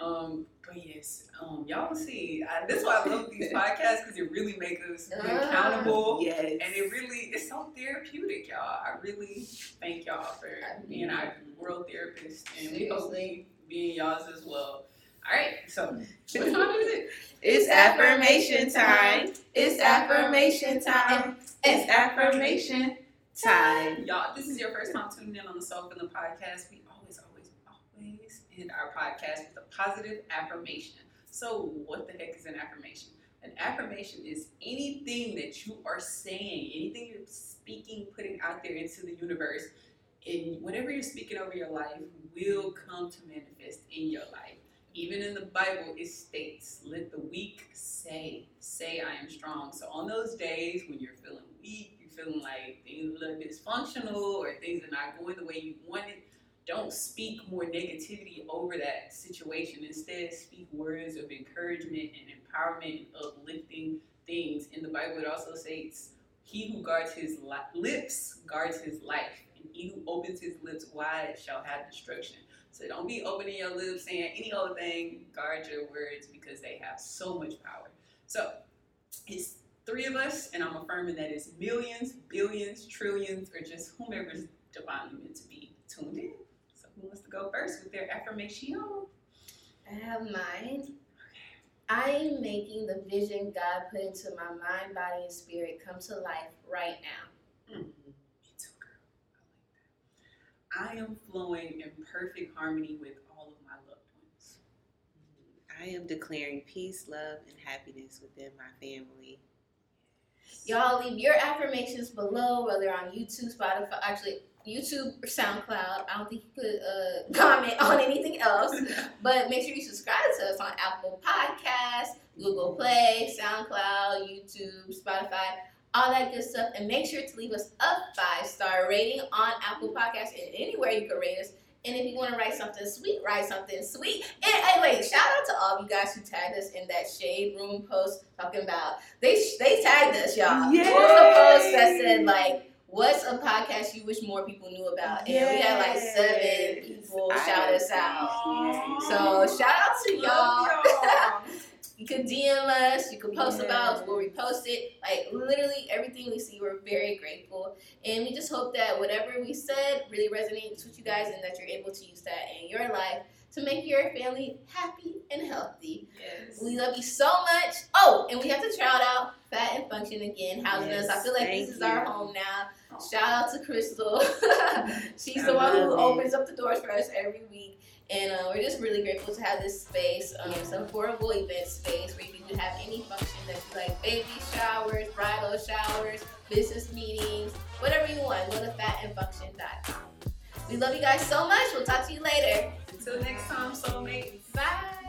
Um, but yes, um, y'all see, I, that's why I love these podcasts because it really makes us be accountable. Yes. And it really, it's so therapeutic, y'all. I really thank y'all for being our world therapist. And we hope being y'all's as well. All right, so what time is it? It's affirmation time. It's affirmation time. It's affirmation time. Y'all, this is your first time tuning in on the soap Soul the podcast. We end our podcast with a positive affirmation. So, what the heck is an affirmation? An affirmation is anything that you are saying, anything you're speaking, putting out there into the universe, and whatever you're speaking over your life will come to manifest in your life. Even in the Bible, it states, let the weak say, say I am strong. So on those days when you're feeling weak, you're feeling like things are a little dysfunctional or things are not going the way you want it, don't speak more negativity over that situation. Instead, speak words of encouragement and empowerment and uplifting things. In the Bible, it also states, he who guards his li- lips guards his life, and he who opens his lips wide shall have destruction. So don't be opening your lips saying any old thing. Guard your words because they have so much power. So it's three of us, and I'm affirming that it's millions, billions, trillions, or just whomever's divinely meant to be tuned in. So who wants to go first with their affirmation? I have mine. I am making the vision God put into my mind, body, and spirit come to life right now. Mm-hmm. Me too, girl. I like that. I am flowing in perfect harmony with all of my loved ones. I am declaring peace, love, and happiness within my family. Y'all leave your affirmations below, whether on YouTube, Spotify, actually YouTube or SoundCloud. I don't think you could uh, comment on anything else, but make sure you subscribe to us on Apple Podcasts, Google Play, SoundCloud, YouTube, Spotify, all that good stuff. And make sure to leave us a five star rating on Apple Podcasts and anywhere you can rate us. And if you want to write something sweet, write something sweet. And hey, wait, shout out to all of you guys who tagged us in that shade room post talking about they they tagged us, y'all. Yay! What was the post that said like, "What's a podcast you wish more people knew about?" And we had like seven people I shout us out. Aw. So shout out to y'all. Y'all. You could DM us, you could post about us, we'll repost it. Like literally everything we see, we're very grateful. And we just hope that whatever we said really resonates with you guys and that you're able to use that in your life to make your family happy and healthy. Yes. We love you so much. Oh, and we have to shout out Fat and Function again, housing us. I feel like Yes, this is thank our home now. Shout out to Crystal. She's I the one who it. opens up the doors for us every week. And uh, we're just really grateful to have this space. Um, it's affordable event space where you can have any function that you like baby showers, bridal showers, business meetings, whatever you want. Go to fatandfunction.com. We love you guys so much. We'll talk to you later. Until next time, soulmates. Bye.